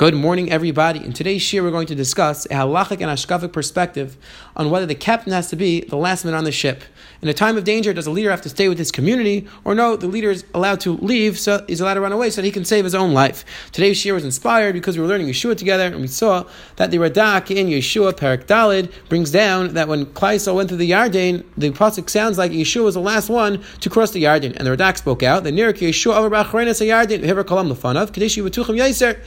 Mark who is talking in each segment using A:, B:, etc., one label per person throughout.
A: Good morning, everybody. In today's shir, we're going to discuss a halachic and ashkafic perspective on whether the captain has to be the last man on the ship. In a time of danger, does the leader have to stay with his community, or no, the leader is allowed to leave, so he's allowed to run away so that he can save his own life. Today's shir was inspired because we were learning Yeshua together, and we saw that the Radak in Yeshua Perak Dalid brings down that when Klal Yisrael went through the Yarden, the pasuk sounds like Yeshua was the last one to cross the Yarden, and the Radak spoke out that near Yeshua over Bachrenes Yarden, Hever Kalam Lefanav, Kadeshi Yaiser,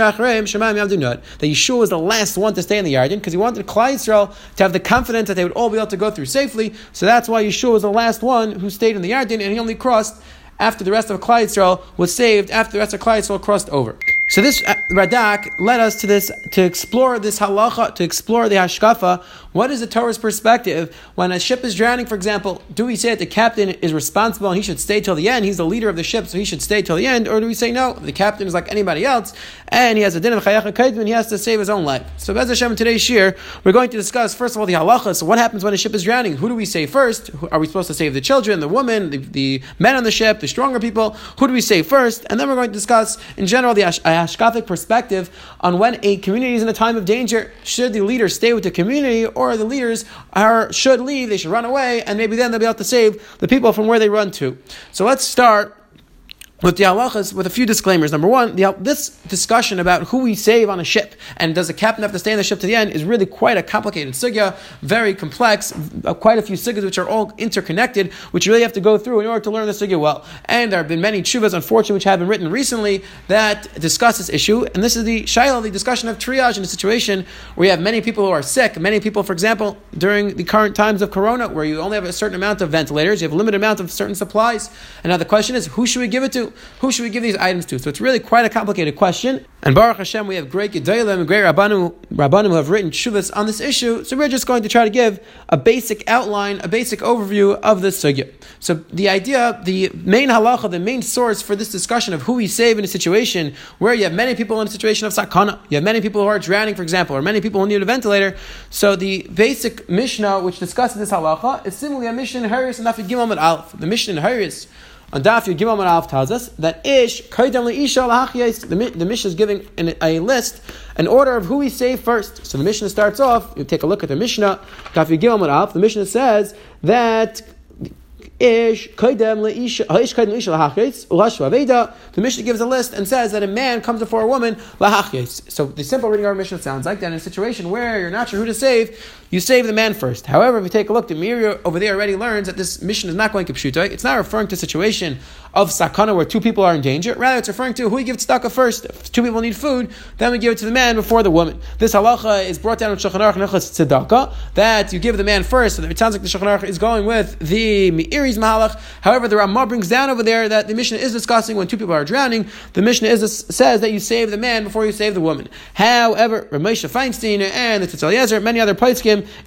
A: That Yeshua was the last one to stay in the Yarden because he wanted Klal Yisrael to have the confidence that they would all be able to go through safely. So that's why Yeshua was the last one who stayed in the Yarden and he only crossed after the rest of Klal Yisrael was saved, after the rest of Klai Yisrael crossed over. So this uh, Radak led us to this to explore this halacha, to explore the hashkafa. What is the Torah's perspective when a ship is drowning? For example, do we say that the captain is responsible and he should stay till the end? He's the leader of the ship, so he should stay till the end, or do we say no? The captain is like anybody else, and he has a din of chayacha kaidman. He has to save his own life. So, Bez Hashem, today's shir, we're going to discuss first of all the halacha. So, what happens when a ship is drowning? Who do we save first? Are we supposed to save the children, the woman, the, the men on the ship, the stronger people? Who do we save first? And then we're going to discuss in general the hashkafic perspective on when a community is in a time of danger. Should the leader stay with the community, or the leaders are should leave? They should run away, and maybe then they'll be able to save the people from where they run to. So let's start with the halachas with a few disclaimers. Number one, the, this discussion about who we save on a ship and does the captain have to stay on the ship to the end is really quite a complicated sugya, very complex, uh, quite a few sugyas which are all interconnected, which you really have to go through in order to learn the sugya well. And there have been many chuvas, unfortunately, which have been written recently that discuss this issue. And this is the shaila, the discussion of triage in a situation where you have many people who are sick. Many people, for example, during the current times of corona, where you only have a certain amount of ventilators, you have a limited amount of certain supplies. And now the question is, who should we give it to? Who should we give these items to? So it's really quite a complicated question. And Baruch Hashem, we have great Gedalim, great Rabbanu, Rabbanu who have written shuvas on this issue. So we're just going to try to give a basic outline, a basic overview of this sugya. So the idea, the main halacha, the main source for this discussion of who we save in a situation where you have many people in a situation of sakana, you have many people who are drowning, for example, or many people who need a ventilator. So the basic Mishnah which discusses this halacha is similarly a Mishnah in Haris and Nafid Gimel Aleph. The Mishnah in Haris on Daf Yud Gimel tells us that Ish Kaidam Isha The the Mishnah is giving an, a list, an order of who we save first. So the Mishnah starts off. You take a look at the Mishnah. Daf Yud Alf. The Mishnah says that Ish kaidem leisha ish kaidem leisha lahachis aveda. The Mishnah gives a list and says that a man comes before a woman lahachis. So the simple reading of our Mishnah sounds like that in a situation where you're not sure who to save, you save the man first. However, if you take a look, the Meiri over there already learns that this Mishnah is not going to. It's not referring to a situation of sakana where two people are in danger. Rather, it's referring to who we give tzedakah first. If two people need food, then we give it to the man before the woman. This halacha is brought down in Shulchan Aruch Nechlas Tzedakah that you give the man first. So it sounds like the Shulchan Aruch is going with the Meiri's Mahalach. However, the Ramah brings down over there that the Mishnah is discussing when two people are drowning. The Mishnah is, says that you save the man before you save the woman. However, Ramesha Feinstein and the Tzitz Eliezer, many other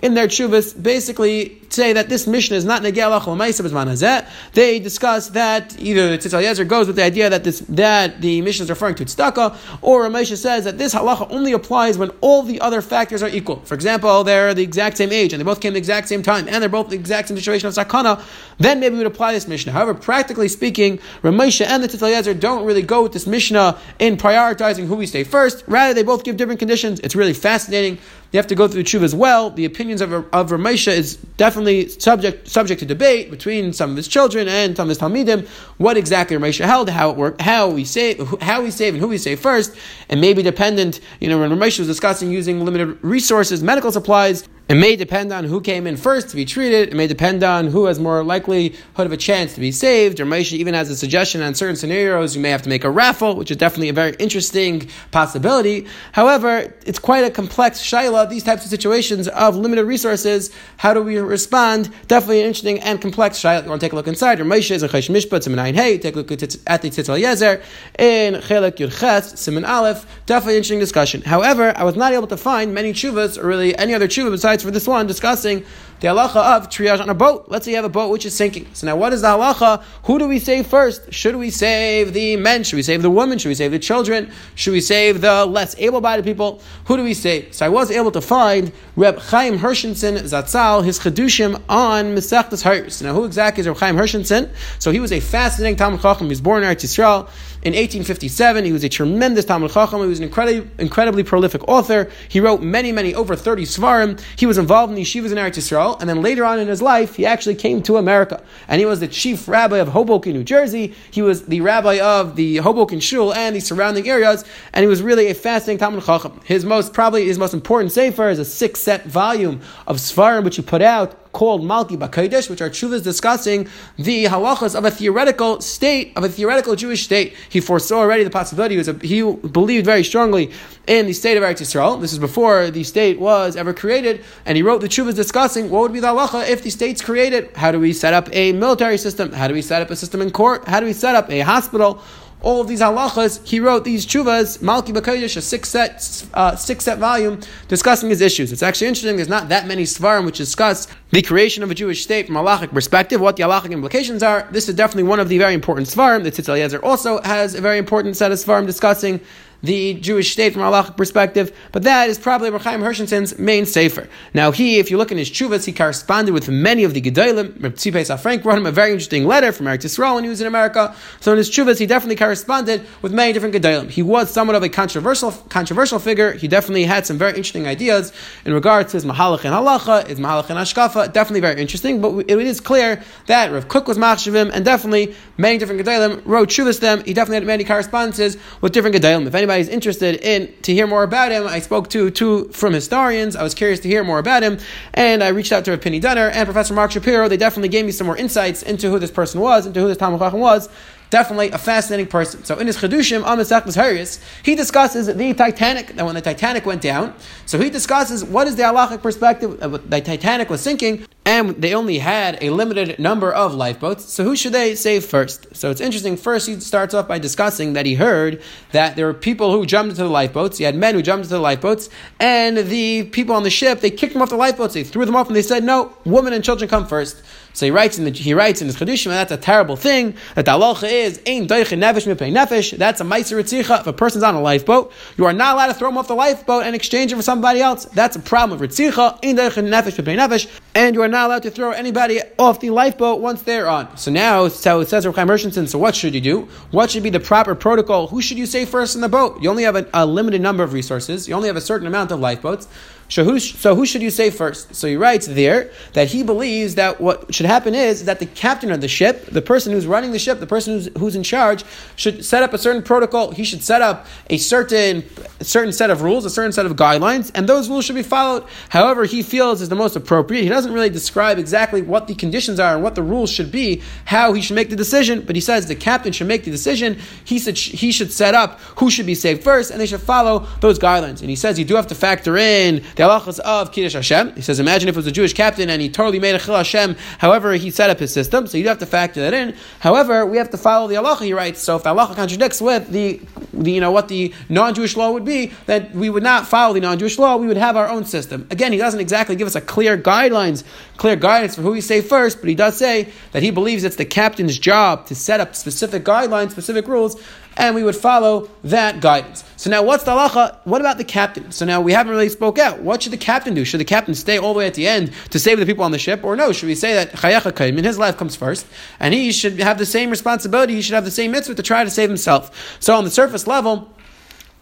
A: In their chuvas basically say that this Mishnah is not Negelach They discuss that either the Eliezer goes with the idea that this that the Mishnah is referring to tzedakah, or Ramesha says that this halacha only applies when all the other factors are equal. For example, they're the exact same age and they both came the exact same time and they're both the exact same situation of sakana. Then maybe we would apply this Mishnah. However, practically speaking, Ramesha and the Tzitz don't really go with this Mishnah in prioritizing who we stay first. Rather, they both give different conditions. It's really fascinating. You have to go through the tshuva as well. The opinions of, of Ramesha is definitely subject subject to debate between some of his children and some of his talmidim. What exactly Ramesha held, how it worked, how we save, how we save, and who we save first, and maybe dependent. You know, when Ramesha was discussing using limited resources, medical supplies, it may depend on who came in first to be treated. It may depend on who has more likelihood of a chance to be saved. Or Moshe even has a suggestion on certain scenarios. You may have to make a raffle, which is definitely a very interesting possibility. However, it's quite a complex shaila. These types of situations of limited resources, how do we respond? Definitely an interesting and complex shaila. You want to take a look inside. Or Moshe is a Chesh Mishpat, Siman Ein Hey. Take a look at the Tzitz Yezer in Chelek Yud Ches, Siman Aleph. Definitely interesting discussion. However, I was not able to find many chuvas or really any other chuvah besides for this one discussing the halacha of triage on a boat. Let's say you have a boat which is sinking. So now, what is the halacha? Who do we save first? Should we save the men? Should we save the women? Should we save the children? Should we save the less able-bodied people? Who do we save? So I was able to find Reb Chaim Hirschensohn Zatzal his chedushim on Masechtas Hayrs. Now, who exactly is Reb Chaim Hirschensohn? So he was a fascinating Talmud Chacham. He was born in Eretz Yisrael in 1857. He was a tremendous Talmud Chacham. He was an incredibly, incredibly prolific author. He wrote many, many, over 30 Svarim. He was involved in the yeshivas in Eretz Yisrael, and then later on in his life, he actually came to America. And he was the chief rabbi of Hoboken, New Jersey. He was the rabbi of the Hoboken Shul and the surrounding areas, and he was really a fascinating Talmud Chacham. His most, probably his most important sefer is a six-set volume of Svarim, which he put out called Malki Bakodesh, which are chuvas discussing the halachas of a theoretical state, of a theoretical Jewish state. He foresaw already the possibility, he, was a, he believed very strongly in the state of Eretz Yisrael. This is before the state was ever created, and he wrote the chuvas discussing what would be the halacha if the state's created. How do we set up a military system? How do we set up a system in court? How do we set up a hospital? All of these halachas, he wrote these chuvas, Malki Bakodesh, a six set, uh, six set volume discussing his issues. It's actually interesting. There's not that many svarim which discuss the creation of a Jewish state from a halachic perspective, what the halachic implications are. This is definitely one of the very important svarim. The Tzitz Eliezer also has a very important set of svarim discussing the Jewish state from a halachic perspective, but that is probably Rechaim Hirschensohn's main sefer. Now, he, if you look in his chuvas, he corresponded with many of the Gedolim. Tzipes Frank wrote him a very interesting letter from Eretz Yisrael when he was in America. So in his chuvas, he definitely corresponded with many different Gedolim. He was somewhat of a controversial controversial figure. He definitely had some very interesting ideas in regards to his Mahalach and Halacha, his Mahalach and Ashkafa. Definitely very interesting, but it is clear that Rav Kook was Machshavim, and definitely many different Gedolim wrote chuvas them. He definitely had many correspondences with different Gedolim. If anybody anybody's interested in to hear more about him, I spoke to two from historians. I was curious to hear more about him, and I reached out to a Penny Dunner and Professor Marc Shapiro. They definitely gave me some more insights into who this person was, into who this Talmud Chacham was, definitely a fascinating person. So in his Chedushim, on Mesechus Harris, he discusses the Titanic, that when the Titanic went down, so he discusses what is the halachic perspective, uh, of the Titanic was sinking, and they only had a limited number of lifeboats, so who should they save first? So it's interesting, first he starts off by discussing that he heard that there were people who jumped into the lifeboats, he had men who jumped into the lifeboats, and the people on the ship, they kicked them off the lifeboats, they threw them off, and they said, no, women and children come first. So he writes in the, he writes in his Chedushim, and that's a terrible thing, that the halacha is, ein doichin nefesh mipnei nefesh, that's a meiser ritzicha, if a person's on a lifeboat, you are not allowed to throw him off the lifeboat and exchange it for somebody else. That's a problem of ritzicha, ein doichin nefesh mipnei nefesh, and you are not allowed to throw anybody off the lifeboat once they're on. So now, so it says Rav Chaim Hirschensohn, so what should you do? What should be the proper protocol? Who should you save first in the boat? You only have a, a limited number of resources, you only have a certain amount of lifeboats. So who, so who should you say first? So he writes there that he believes that what should happen is that the captain of the ship, the person who's running the ship, the person who's, who's in charge, should set up a certain protocol. He should set up a certain, a certain set of rules, a certain set of guidelines, and those rules should be followed. However, he feels is the most appropriate. He doesn't really describe exactly what the conditions are and what the rules should be, how he should make the decision, but he says the captain should make the decision. He said he should set up who should be saved first, and they should follow those guidelines. And he says you do have to factor in the of Kiddush Hashem. He says, imagine if it was a Jewish captain and he totally made a Chil Hashem, however he set up his system, so you have to factor that in. However, we have to follow the halacha, he writes, so if the halacha contradicts with the, the you know, what the non-Jewish law would be, that we would not follow the non-Jewish law, we would have our own system. Again, he doesn't exactly give us a clear guidelines, clear guidance for who we say first, but he does say that he believes it's the captain's job to set up specific guidelines, specific rules, and we would follow that guidance. So now, what's the halacha? What about the captain? So now we haven't really spoke out. What should the captain do? Should the captain stay all the way at the end to save the people on the ship, or no? Should we say that chayacha kaim, his life comes first, and he should have the same responsibility? He should have the same mitzvah to try to save himself. So on the surface level.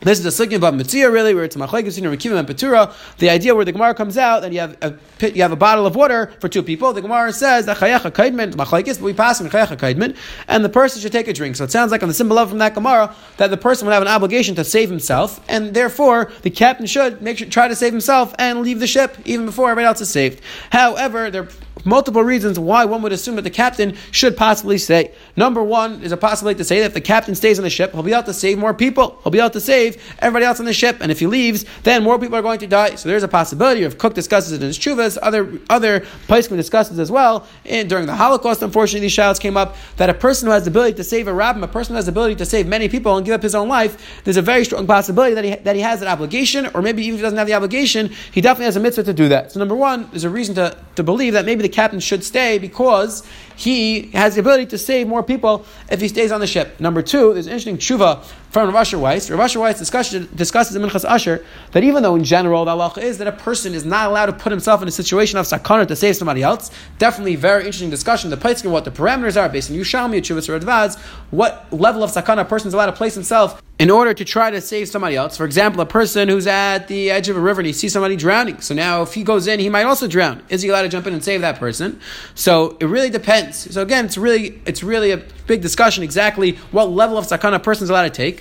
A: This is the sugya about mitzvah, really, where it's machlekes in Rikivim and Petura. The idea where the Gemara comes out that you have a pit, you have a bottle of water for two people. The Gemara says that chayacha kaidman machlekes, but we pass in chayacha kaidman, and the person should take a drink. So it sounds like on the symbol of from that Gemara that the person would have an obligation to save himself, and therefore the captain should make sure try to save himself and leave the ship even before everybody else is saved. However, there multiple reasons why one would assume that the captain should possibly stay. Number one is a possibility to say that if the captain stays on the ship, he'll be able to save more people. He'll be able to save everybody else on the ship, and if he leaves, then more people are going to die. So there's a possibility. If Cook discusses it in his chuvas, other other Paiskim discusses as well. And during the Holocaust, unfortunately, these shouts came up that a person who has the ability to save a rabbin, a person who has the ability to save many people and give up his own life, there's a very strong possibility that he, that he has an obligation, or maybe even if he doesn't have the obligation, he definitely has a mitzvah to do that. So number one, there's a reason to, to believe that maybe the captain should stay because he has the ability to save more people if he stays on the ship. Number two, there's an interesting tshuva from Rav Asher Weiss. Rav Asher Weiss discusses, discusses in Minchas Asher that even though in general the halacha is that a person is not allowed to put himself in a situation of sakana to save somebody else, definitely very interesting discussion. The Paitzkin, what the parameters are based on Yushalmi, Chuvas, or Advaz, what level of sakana a person is allowed to place himself in order to try to save somebody else. For example, a person who's at the edge of a river and he sees somebody drowning. So now if he goes in, he might also drown. Is he allowed to jump in and save that person? So it really depends. So again, it's really it's really a big discussion exactly what level of sakana a person is allowed to take.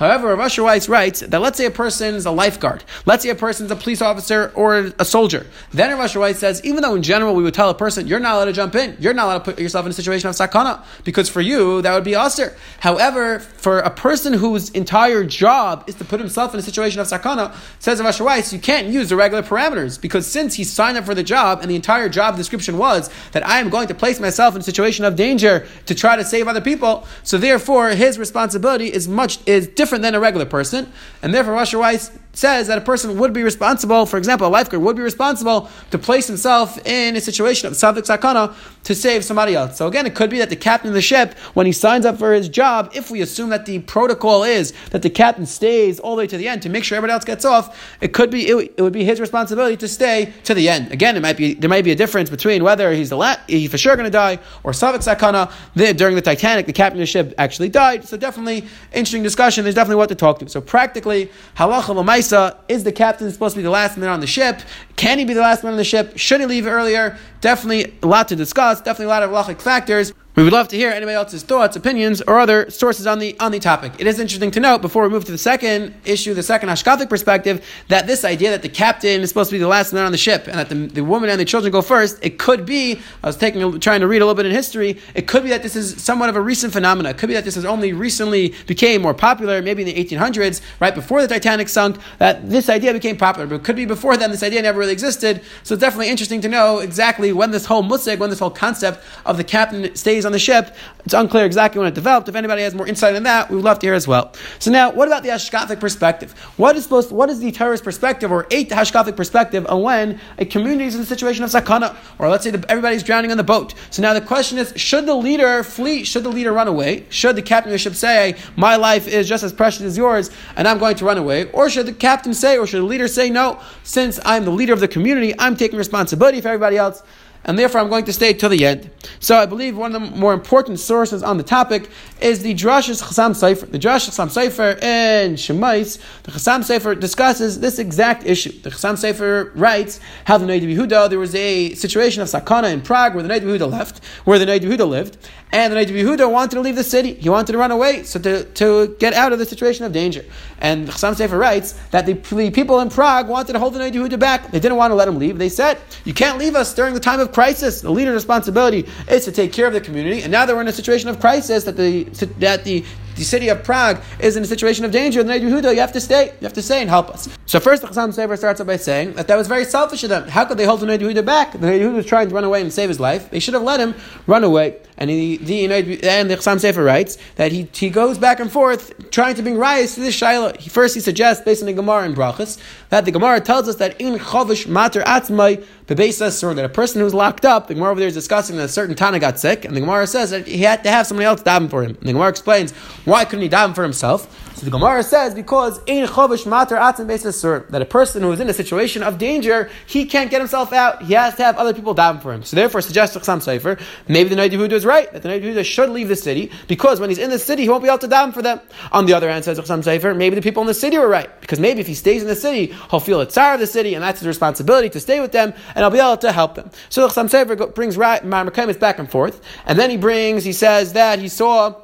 A: However, Rav Weiss writes that let's say a person is a lifeguard, let's say a person is a police officer or a soldier. Then Rav Weiss says, even though in general we would tell a person, you're not allowed to jump in, you're not allowed to put yourself in a situation of sakana, because for you that would be usher. However, for a person whose entire job is to put himself in a situation of sakana, says Rav Weiss, you can't use the regular parameters, because since he signed up for the job and the entire job description was that I am going to place myself in a situation of danger to try to save other people, so therefore his responsibility is much is different different than a regular person, and therefore Rasha Weiss says that a person would be responsible, for example, a lifeguard would be responsible to place himself in a situation of Savik Sakana to save somebody else. So again, it could be that the captain of the ship, when he signs up for his job, if we assume that the protocol is that the captain stays all the way to the end to make sure everybody else gets off, it could be it, it would be his responsibility to stay to the end. Again, it might be there might be a difference between whether he's the la- for sure going to die or Savik Sakana. During the Titanic, the captain of the ship actually died. So definitely interesting discussion. There's definitely what to talk to. So practically, halacha Is the captain supposed to be the last man on the ship? Can he be the last man on the ship? Should he leave earlier? Definitely a lot to discuss, definitely a lot of halachic factors. We would love to hear anybody else's thoughts, opinions, or other sources on the on the topic. It is interesting to note before we move to the second issue, the second Ashkafic perspective, that this idea that the captain is supposed to be the last man on the ship and that the, the woman and the children go first, it could be. I was taking trying to read a little bit in history. It could be that this is somewhat of a recent phenomenon. It could be that this has only recently became more popular, maybe in the 1800s, right before the Titanic sunk. That this idea became popular, but it could be before then. This idea never really existed. So it's definitely interesting to know exactly when this whole musig, when this whole concept of the captain stays on the ship. It's unclear exactly when it developed. If anybody has more insight on that, we would love to hear as well. So now, what about the Ashkafic perspective? What is supposed? What is the Torah's perspective or eight Ashkafic perspective on when a community is in a situation of sakana, or let's say the, everybody's drowning on the boat? So now the question is: Should the leader flee? Should the leader run away? Should the captain of the ship say, "My life is just as precious as yours, and I'm going to run away"? Or should the captain say, or should the leader say, "No, since I'm the leader of the community, I'm taking responsibility for everybody else." And therefore I'm going to stay till the end. So I believe one of the more important sources on the topic is the Drash's Chassam Sofer. The Drash Chassam Sofer in Shemais, the Chassam Sofer discusses this exact issue. The Chassam Sofer writes how the Noid Yehuda, there was a situation of Sakana in Prague where the Noid Yehuda left, where the Noid Yehuda lived, and the Noid Yehuda wanted to leave the city. He wanted to run away, so to, to get out of the situation of danger. And the Chassam Sofer writes that the, the people in Prague wanted to hold the Noid Yehuda back. They didn't want to let him leave. They said, you can't leave us during the time of crisis. The leader's responsibility is to take care of the community. And now that we're in a situation of crisis, that the that the the city of Prague is in a situation of danger, the Yehuda, you have to stay. You have to stay and help us. So first, the Chassam Sofer starts out by saying that that was very selfish of them. How could they hold the Yehuda back? The Yehuda was trying to run away and save his life. They should have let him run away. And he, the, and the Chassam Sofer writes that he, he goes back and forth trying to bring rise to this Shiloh. First, he suggests, based on the Gemara in Brachas, that the Gemara tells us that in Chavish Mater Atzmai, or that a person who's locked up, the Gemara over there is discussing that a certain Tana got sick, and the Gemara says that he had to have somebody else daven for him. And the Gemara explains why couldn't he daven for himself? So the Gemara says because in chovish mater atzim sur that a person who is in a situation of danger he can't get himself out. He has to have other people daven for him. So therefore, suggests Chassam Sofer maybe the Noid Yehuda is right that the Noid Yehuda should leave the city because when he's in the city he won't be able to daven for them. On the other hand, says Chassam Sofer maybe the people in the city were right because maybe if he stays in the city he'll feel a tsar of the city and that's his responsibility to stay with them and I'll be able to help them. So Chassam Sofer brings right Marmakaimis back and forth and then he brings he says that he saw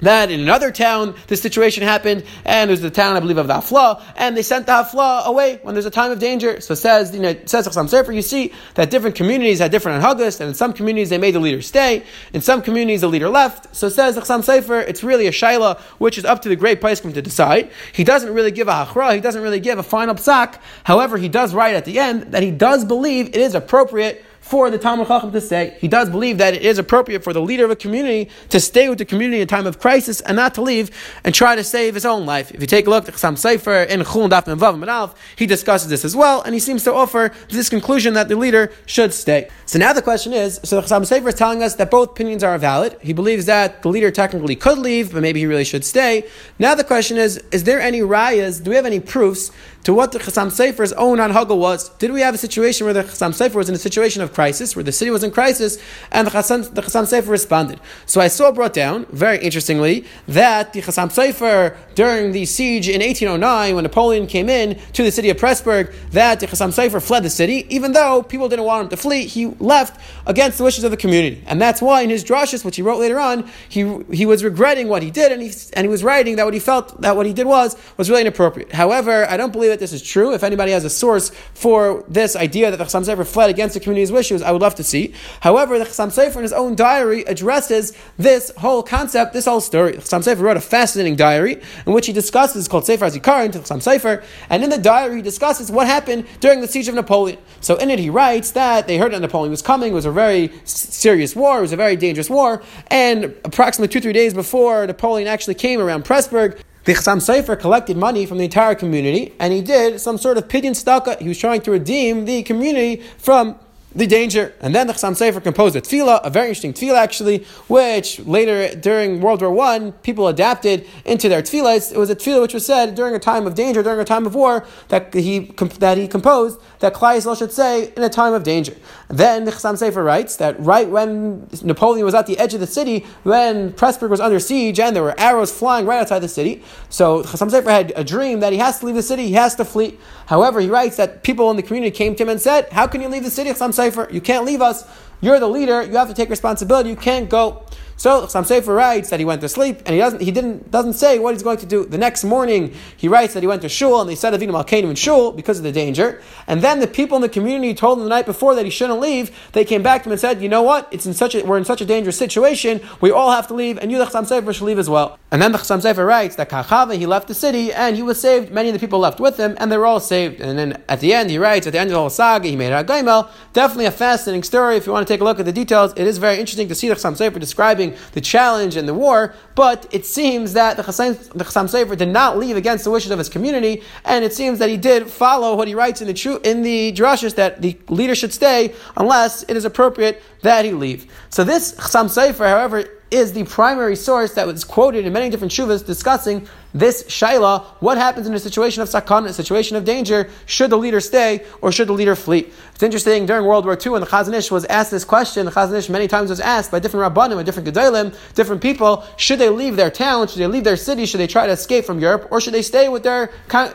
A: that in another town this situation happened, and there's the town I believe of the Hafla, and they sent the Hafla away when there's a time of danger. So it says, you know, it says Chassam Sofer, you see that different communities had different anhagas, and in some communities they made the leader stay, in some communities the leader left. So it says Chassam Sofer, it's really a shaila which is up to the great Paiskim to decide. He doesn't really give a hachra, he doesn't really give a final psak. However, he does write at the end that he does believe it is appropriate for the Talmud Chacham to stay. He does believe that it is appropriate for the leader of a community to stay with the community in time of crisis and not to leave and try to save his own life. If you take a look at Chassam Sofer in Chulun Daf Vav he discusses this as well, and he seems to offer this conclusion that the leader should stay. So now the question is, so Chassam Sofer is telling us that both opinions are valid. He believes that the leader technically could leave, but maybe he really should stay. Now the question is, is there any rayas, do we have any proofs to what the Chassam Sofer's own anhaga was. Did we have a situation where the Chassam Sofer was in a situation of crisis, where the city was in crisis, and the Chassam, the Sefer responded? So I saw brought down, very interestingly, that the Chassam Sofer, during the siege in 1809, when Napoleon came in to the city of Pressburg, that the Chassam Sofer fled the city, even though people didn't want him to flee, he left against the wishes of the community. And that's why in his drashas, which he wrote later on, he, he was regretting what he did, and he, and he was writing that what he felt that what he did was, was really inappropriate. However, I don't believe that this is true. If anybody has a source for this idea that the Chassam Sofer fled against the community's wishes, I would love to see. However, the Chassam Sofer in his own diary addresses this whole concept, this whole story. Chassam Sofer wrote a fascinating diary in which he discusses, called Sefer Azikarin Chassam Sofer, and in the diary he discusses what happened during the siege of Napoleon. So in it he writes that they heard that Napoleon was coming, it was a very serious war, it was a very dangerous war, and approximately two, three days before Napoleon actually came around Pressburg, the Chassam Sofer collected money from the entire community, and he did some sort of pidyon staka. He was trying to redeem the community from the danger. And then the Chassam Sofer composed a tefillah, a very interesting tefillah actually, which later during World War One people adapted into their tefillahs. It was a tefillah which was said during a time of danger, during a time of war, that he that he composed that Klal Yisrael should say in a time of danger. then the Chassam Sofer writes that right when Napoleon was at the edge of the city, when Pressburg was under siege and there were arrows flying right outside the city, so Chassam Sofer had a dream that he has to leave the city, he has to flee. However, he writes that people in the community came to him and said, "How can you leave the city, Chassam Sofer? You can't leave us. You're the leader. You have to take responsibility. You can't go." So Chassam Sofer writes that he went to sleep and he doesn't he didn't doesn't say what he's going to do. The next morning he writes that he went to shul and they said Avinu Malkeinu in shul because of the danger. And then the people in the community told him the night before that he shouldn't leave. They came back to him and said, you know what? It's in such a, we're in such a dangerous situation. We all have to leave, and you the Chassam Sofer should leave as well. And then the Chassam Sofer writes that Kachava he left the city and he was saved. Many of the people left with him and they were all saved. And then at the end he writes at the end of the whole saga he made a Gaimel. Definitely a fascinating story. If you want to take a look at the details, it is very interesting to see the Chassam Sofer describing the challenge in the war, but it seems that the Chassam, the Chassam Sofer did not leave against the wishes of his community, and it seems that he did follow what he writes in the true in the drashas that the leader should stay unless it is appropriate that he leave. So this Chassam Sofer, however, is the primary source that was quoted in many different shuvas discussing this shaila, what happens in a situation of sakana, a situation of danger, should the leader stay or should the leader flee? It's interesting, during World War II, when the Chazon Ish was asked this question, the Chazon Ish many times was asked by different rabbanim, different gedolim, different people, should they leave their town, should they leave their city, should they try to escape from Europe, or should they stay with their,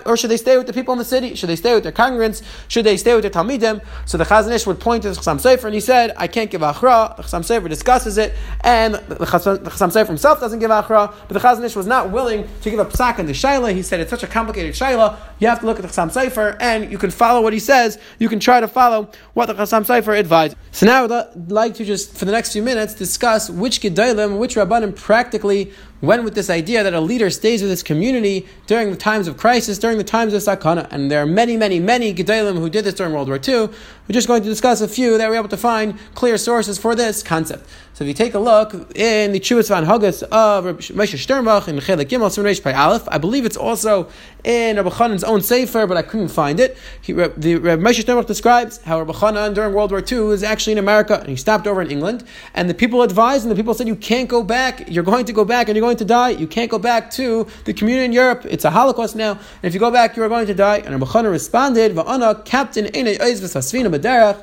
A: or should they stay with the people in the city, should they stay with their congregants, should they stay with their talmidim? So the Chazon Ish would point to the Chassam Sofer and he said, I can't give achra, the Chassam Sofer discusses it, and the Chassam Sofer himself doesn't give achra, but the Chazon Ish was not willing to give a psak on the shaila, he said it's such a complicated shaila. You have to look at the Chassam Sofer, and you can follow what he says. You can try to follow what the Chassam Sofer advised. So now I'd like to just, for the next few minutes, discuss which Gedalim, which Rabbanim practically went with this idea that a leader stays with his community during the times of crisis, during the times of sakana. And there are many, many, many Gedalim who did this during World War II. We're just going to discuss a few that we're able to find clear sources for this concept. So if you take a look in the Chuvas Van Haggis of Moshe Sternbuch in Chelik Gimel Simon Pai Aleph, I believe it's also in Rabbi Chanan's own Sefer, but I couldn't find it. He, the Rabbi Moshe Sternbuch describes how Rabbi Chanan during World War II was actually in America and he stopped over in England, and the people advised and the people said, "You can't go back. You're going to go back, and you're going to die. You can't go back to the community in Europe. It's a Holocaust now, and if you go back, you are going to die." And Rabbi responded, "Va'ana Captain Ene Oiz V'Sasvina B'Derech."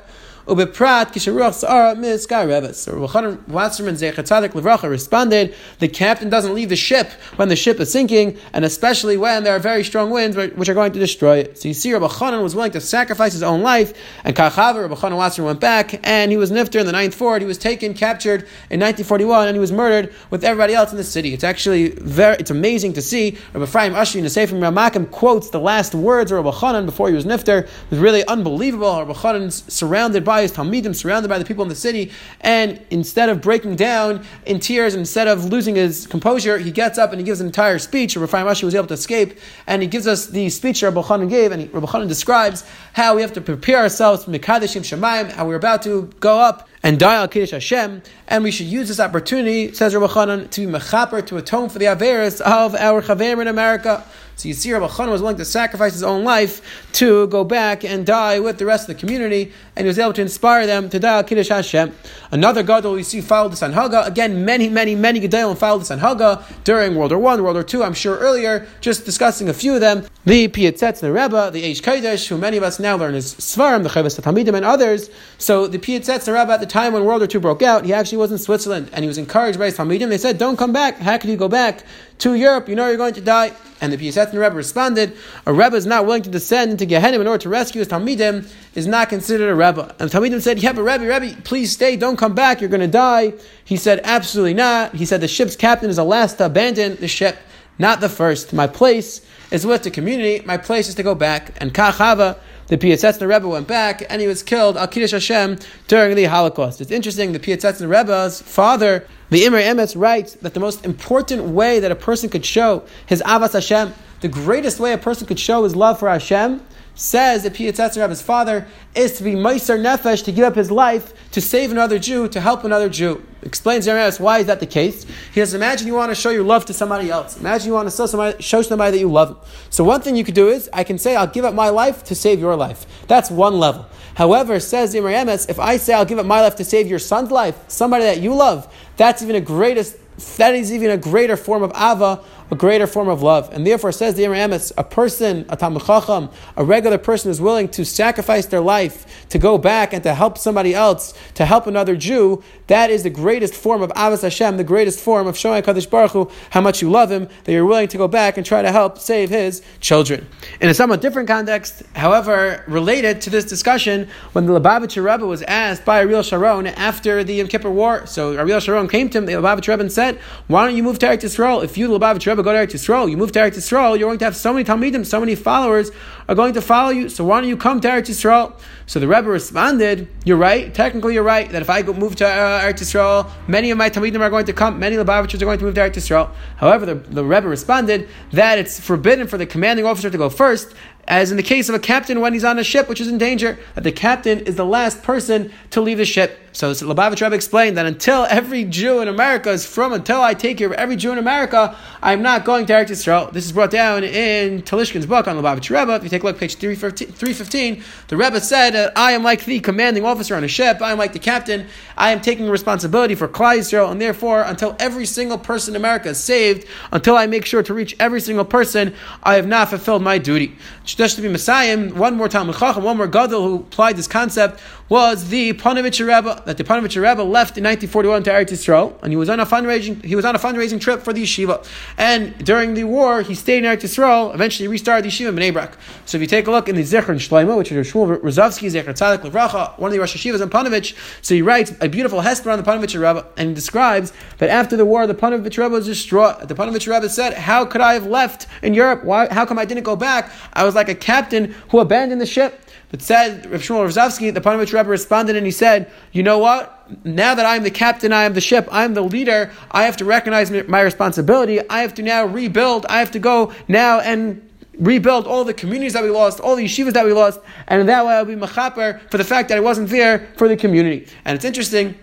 A: Ubeprat kisharuach sa'ara miskar rebes. So Rabbi Wasserman Zechatzadik Levracha responded, the captain doesn't leave the ship when the ship is sinking, and especially when there are very strong winds which are going to destroy it. So you see, Rabbi Chanan was willing to sacrifice his own life, and Kachavar, Rabbi Chanan Wasserman went back, and he was nifter in the ninth fort. He was taken, captured in 1941, and he was murdered with everybody else in the city. It's actually very, it's amazing to see. Rabbi Ephraim Oshry in the Sefer Ramakim quotes the last words of Rabbi Chanan before he was nifter. It was really unbelievable. Rabbi Chanan's surrounded by his Talmidim, surrounded by the people in the city, and instead of breaking down in tears, instead of losing his composure, he gets up and he gives an entire speech. Rabbi Oshry was able to escape, and he gives us the speech Rabbi Chanan gave, and Rabbi Chanan describes how we have to prepare ourselves for Mikadashim Shemaim, how we're about to go up and die al Kiddush Hashem, and we should use this opportunity, says Rabbi Chanan, to be mechaper, to atone for the Averis of our Chaver in America. So you see, was willing to sacrifice his own life to go back and die with the rest of the community, and he was able to inspire them to die Kiddush Hashem. Another Gadol we see followed this Anhaga. Again, many, many, many Gedalim followed this Anhaga during World War One, World War Two. I'm sure earlier, just discussing a few of them. The Pietzetz, the Rebbe, the Eish Kodesh, who many of us now learn as Svarim, the Chavis Tamidim, and others. So the Pietzetz, the Rebbe, at the time when World War II broke out, he actually was in Switzerland, and he was encouraged by his Tamidim. They said, "Don't come back. How could you go back to Europe? You know you're going to die." And the Pietzetz Rebbe responded, "A Rebbe is not willing to descend into Gehenna in order to rescue his Tamidim is not considered a Rebbe." And the Tamidim said, "Yeah, but Rebbe, Rebbe, please stay. Don't come back. You're going to die." He said, "Absolutely not." He said, "The ship's captain is the last to abandon the ship, not the first. My place." is with the community. My place is to go back. And Kachava, the Piasetzner Rebbe went back and he was killed al Kiddush Hashem during the Holocaust. It's interesting. The Piasetzner Rebbe's father, the Imre Emetz, writes that the most important way that a person could show his Avas Hashem, the greatest way a person could show his love for Hashem, says that Piyatzatz Rebbe's father is to be Meiser Nefesh, to give up his life to save another Jew, to help another Jew. Explains Jeremiah why is that the case. He says, imagine you want to show your love to somebody else. Imagine you want to show somebody, show somebody that you love. So one thing you could do is, I can say, I'll give up my life to save your life. That's one level. However, says Emetz, if I say I'll give up my life to save your son's life, somebody that you love, that's even a greatest that is even a greater form of ava, a greater form of love. And therefore, says the Imam a person, a Talmud Chacham, a regular person is willing to sacrifice their life to go back and to help somebody else, to help another Jew. That is the greatest form of Avas Hashem, the greatest form of showing Kadosh Baruch Hu how much you love him, that you're willing to go back and try to help save his children. In a somewhat different context, however, related to this discussion, when the Lubavitcher Rebbe was asked by Ariel Sharon after the Yom Kippur War, so Ariel Sharon came to him, the Lubavitcher Rebbe, and said, Why don't you move to Eretz Yisrael? If you, the Lubavitcher Rebbe, go to Eretz Yisrael, you move to Eretz Yisrael, you're going to have so many Talmidim, so many followers are going to follow you. So why don't you come to Eretz Yisrael? So the Rebbe responded, "You're right. Technically, you're right. That if I move to uh, Eretz Yisrael, many of my Talmidim are going to come. Many Lubavitchers are going to move to Eretz Yisrael. However, the, the Rebbe responded that it's forbidden for the commanding officer to go first, as in the case of a captain when he's on a ship which is in danger, that the captain is the last person to leave the ship. So the Lubavitch Rebbe explained that until every Jew in America is from, until I take care of every Jew in America, I'm not going to Eretz Yisrael. This is brought down in Telushkin's book on Lubavitch Rebbe. If you take a look, page 315, the Rebbe said, uh, I am like the commanding officer on a ship, I am like the captain, I am taking responsibility for Klal Yisrael, and therefore, until every single person in America is saved, until I make sure to reach every single person, I have not fulfilled my duty. Just to be Messiah, one more Talmud Chacham, one more Gadol who applied this concept was the Panovich Rebbe, that the Panovich Rebbe left in 1941 to Eretz Yisrael, and he was on a fundraising, he was on a fundraising trip for the yeshiva. And during the war, he stayed in Eretz Yisrael, eventually he restarted the yeshiva in Bnei. So if you take a look in the Zichron Shlomo, which is Shmuel Rozovsky, Zecher Tzadik Levracha, one of the Rosh Yeshivas in Panovich, so he writes a beautiful Hesper on the Panovich Rebbe, and he describes that after the war, the Panovich Rebbe was distraught. The Panovich Rebbe said, how could I have left in Europe? Why, how come I didn't go back? I was like a captain who abandoned the ship. But said Rav Shmuel Rozovsky, the Panovich Rebbe responded and he said, "You know what? Now that I'm the captain, I am the ship, I'm the leader. I have to recognize my responsibility. I have to now rebuild. I have to go now and." Rebuild all the communities that we lost, all the yeshivas that we lost, and in that way I'll be machaper for the fact that I wasn't there for the community. And it's interesting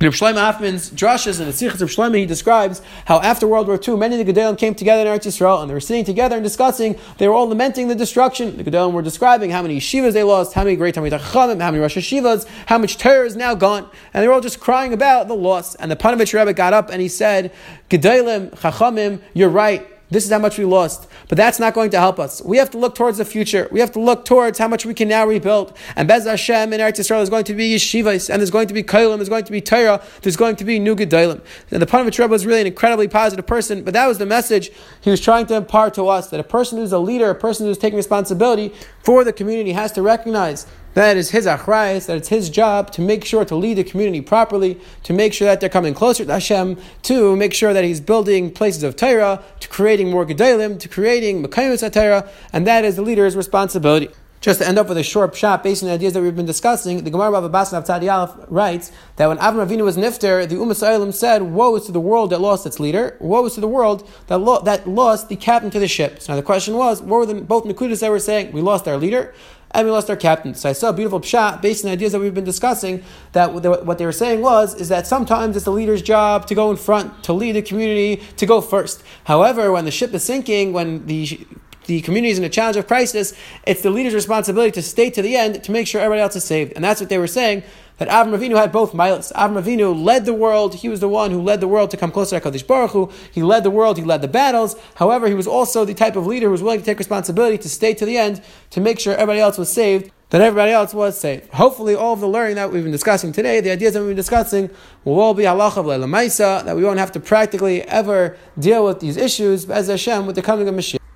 A: in Shlomo Hoffman's drushes and the Sichas of Shlomo, he describes how after World War II, many of the Gedolim came together in Eretz Yisrael and they were sitting together and discussing. They were all lamenting the destruction. The Gedolim were describing how many yeshivas they lost, how many great Talmid Chachamim, how many Rosh Yeshivas, how much Torah is now gone, and they were all just crying about the loss. And the Panovich Rebbe got up and he said, "Gedolim Chachamim, you're right." This is how much we lost. But that's not going to help us. We have to look towards the future. We have to look towards how much we can now rebuild. And Bez Hashem in Eretz Yisrael is going to be yeshivas, and there's going to be kailim, there's going to be Torah, there's going to be new gedalim. And the Panovich Rebbe was really an incredibly positive person, but that was the message he was trying to impart to us that a person who's a leader, a person who's taking responsibility for the community has to recognize that is his achrayas, that it's his job to make sure to lead the community properly, to make sure that they're coming closer to Hashem, to make sure that he's building places of Torah, to creating more gedalim, to creating Mekayim Torah, and that is the leader's responsibility. Just to end up with a short shot based on the ideas that we've been discussing, the Gemara Baba of Tzadi writes that when Avram Avinu was nifter, the Ummah Sa'ilim said, Woe is to the world that lost its leader, woe is to the world that, lo- that lost the captain to the ship. So now the question was, what were the, both Nakudas that were saying? We lost our leader, and we lost our captain. So I saw a beautiful shot based on the ideas that we've been discussing. That what they were saying was is that sometimes it's the leader's job to go in front, to lead the community, to go first. However, when the ship is sinking, when the the community is in a challenge of crisis, it's the leader's responsibility to stay to the end to make sure everybody else is saved. And that's what they were saying that Avram Avinu had both milas. Avram Avinu led the world. He was the one who led the world to come closer to Hakadosh Baruch Hu. He led the world. He led the battles. However, he was also the type of leader who was willing to take responsibility to stay to the end to make sure everybody else was saved. That everybody else was saved. Hopefully, all of the learning that we've been discussing today, the ideas that we've been discussing, will all be halacha of that we won't have to practically ever deal with these issues as Hashem with the coming of Mashiach.